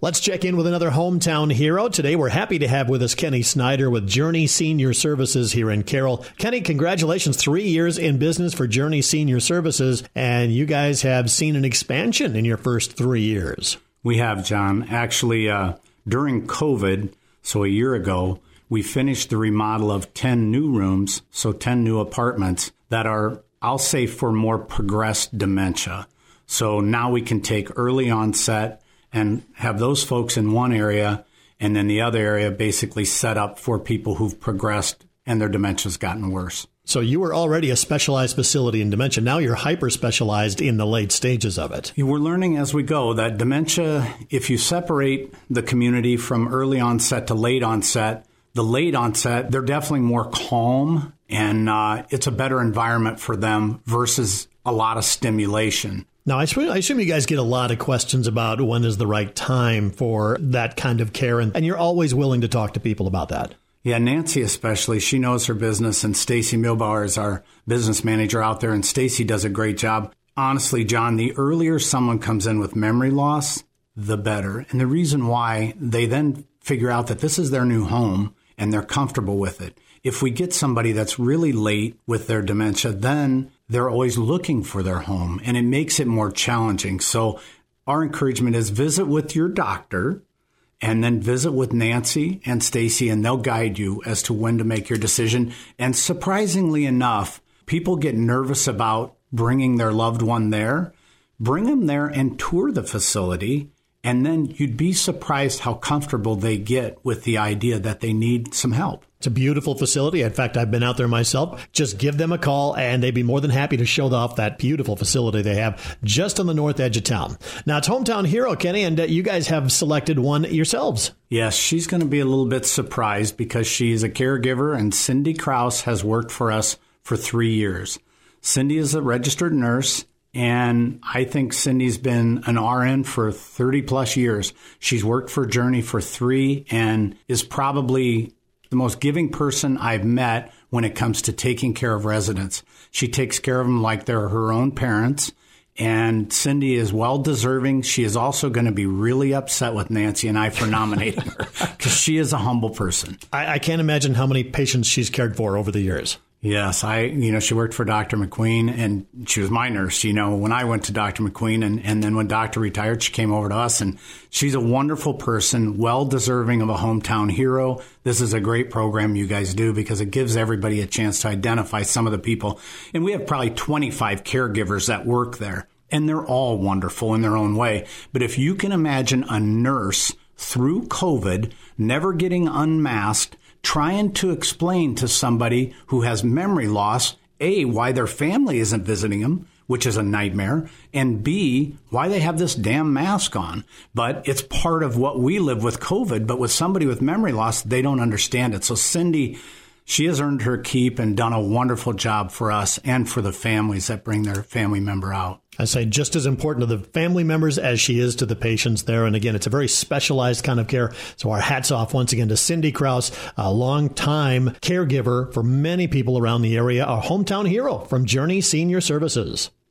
Let's check in with another hometown hero. Today, we're happy to have with us Kenny Snyder with Journey Senior Services here in Carroll. Kenny, congratulations. Three years in business for Journey Senior Services, and you guys have seen an expansion in your first three years. We have, John. Actually, uh, during COVID, so a year ago, we finished the remodel of 10 new rooms, so 10 new apartments that are, I'll say, for more progressed dementia. So now we can take early onset and have those folks in one area and then the other area basically set up for people who've progressed and their dementia's gotten worse. So you were already a specialized facility in dementia. Now you're hyper specialized in the late stages of it. We're learning as we go that dementia, if you separate the community from early onset to late onset, the late onset, they're definitely more calm and uh, it's a better environment for them versus a lot of stimulation. Now, I assume, I assume, you guys get a lot of questions about when is the right time for that kind of care, and, and you're always willing to talk to people about that. Yeah, Nancy especially, she knows her business, and Stacy Milbauer is our business manager out there, and Stacy does a great job. Honestly, John, the earlier someone comes in with memory loss, the better. And the reason why they then figure out that this is their new home and they're comfortable with it. If we get somebody that's really late with their dementia, then they're always looking for their home and it makes it more challenging. So our encouragement is visit with your doctor and then visit with Nancy and Stacy and they'll guide you as to when to make your decision. And surprisingly enough, people get nervous about bringing their loved one there. Bring them there and tour the facility and then you'd be surprised how comfortable they get with the idea that they need some help. It's a beautiful facility. In fact, I've been out there myself. Just give them a call and they'd be more than happy to show off that beautiful facility they have just on the north edge of town. Now, it's Hometown Hero, Kenny, and uh, you guys have selected one yourselves. Yes, she's going to be a little bit surprised because she's a caregiver and Cindy Kraus has worked for us for three years. Cindy is a registered nurse and I think Cindy's been an RN for 30 plus years. She's worked for Journey for three and is probably the most giving person I've met when it comes to taking care of residents. She takes care of them like they're her own parents. And Cindy is well deserving. She is also going to be really upset with Nancy and I for nominating her because she is a humble person. I, I can't imagine how many patients she's cared for over the years. Yes, I, you know, she worked for Dr. McQueen and she was my nurse, you know, when I went to Dr. McQueen and, and then when Doctor retired, she came over to us and she's a wonderful person, well deserving of a hometown hero. This is a great program you guys do because it gives everybody a chance to identify some of the people. And we have probably 25 caregivers that work there and they're all wonderful in their own way. But if you can imagine a nurse through COVID, never getting unmasked, trying to explain to somebody who has memory loss, A, why their family isn't visiting them, which is a nightmare, and B, why they have this damn mask on. But it's part of what we live with COVID. But with somebody with memory loss, they don't understand it. So Cindy, she has earned her keep and done a wonderful job for us and for the families that bring their family member out. I say just as important to the family members as she is to the patients there. And again, it's a very specialized kind of care. So our hats off once again to Cindy Kraus, a long-time caregiver for many people around the area, a hometown hero from Journey Senior Services.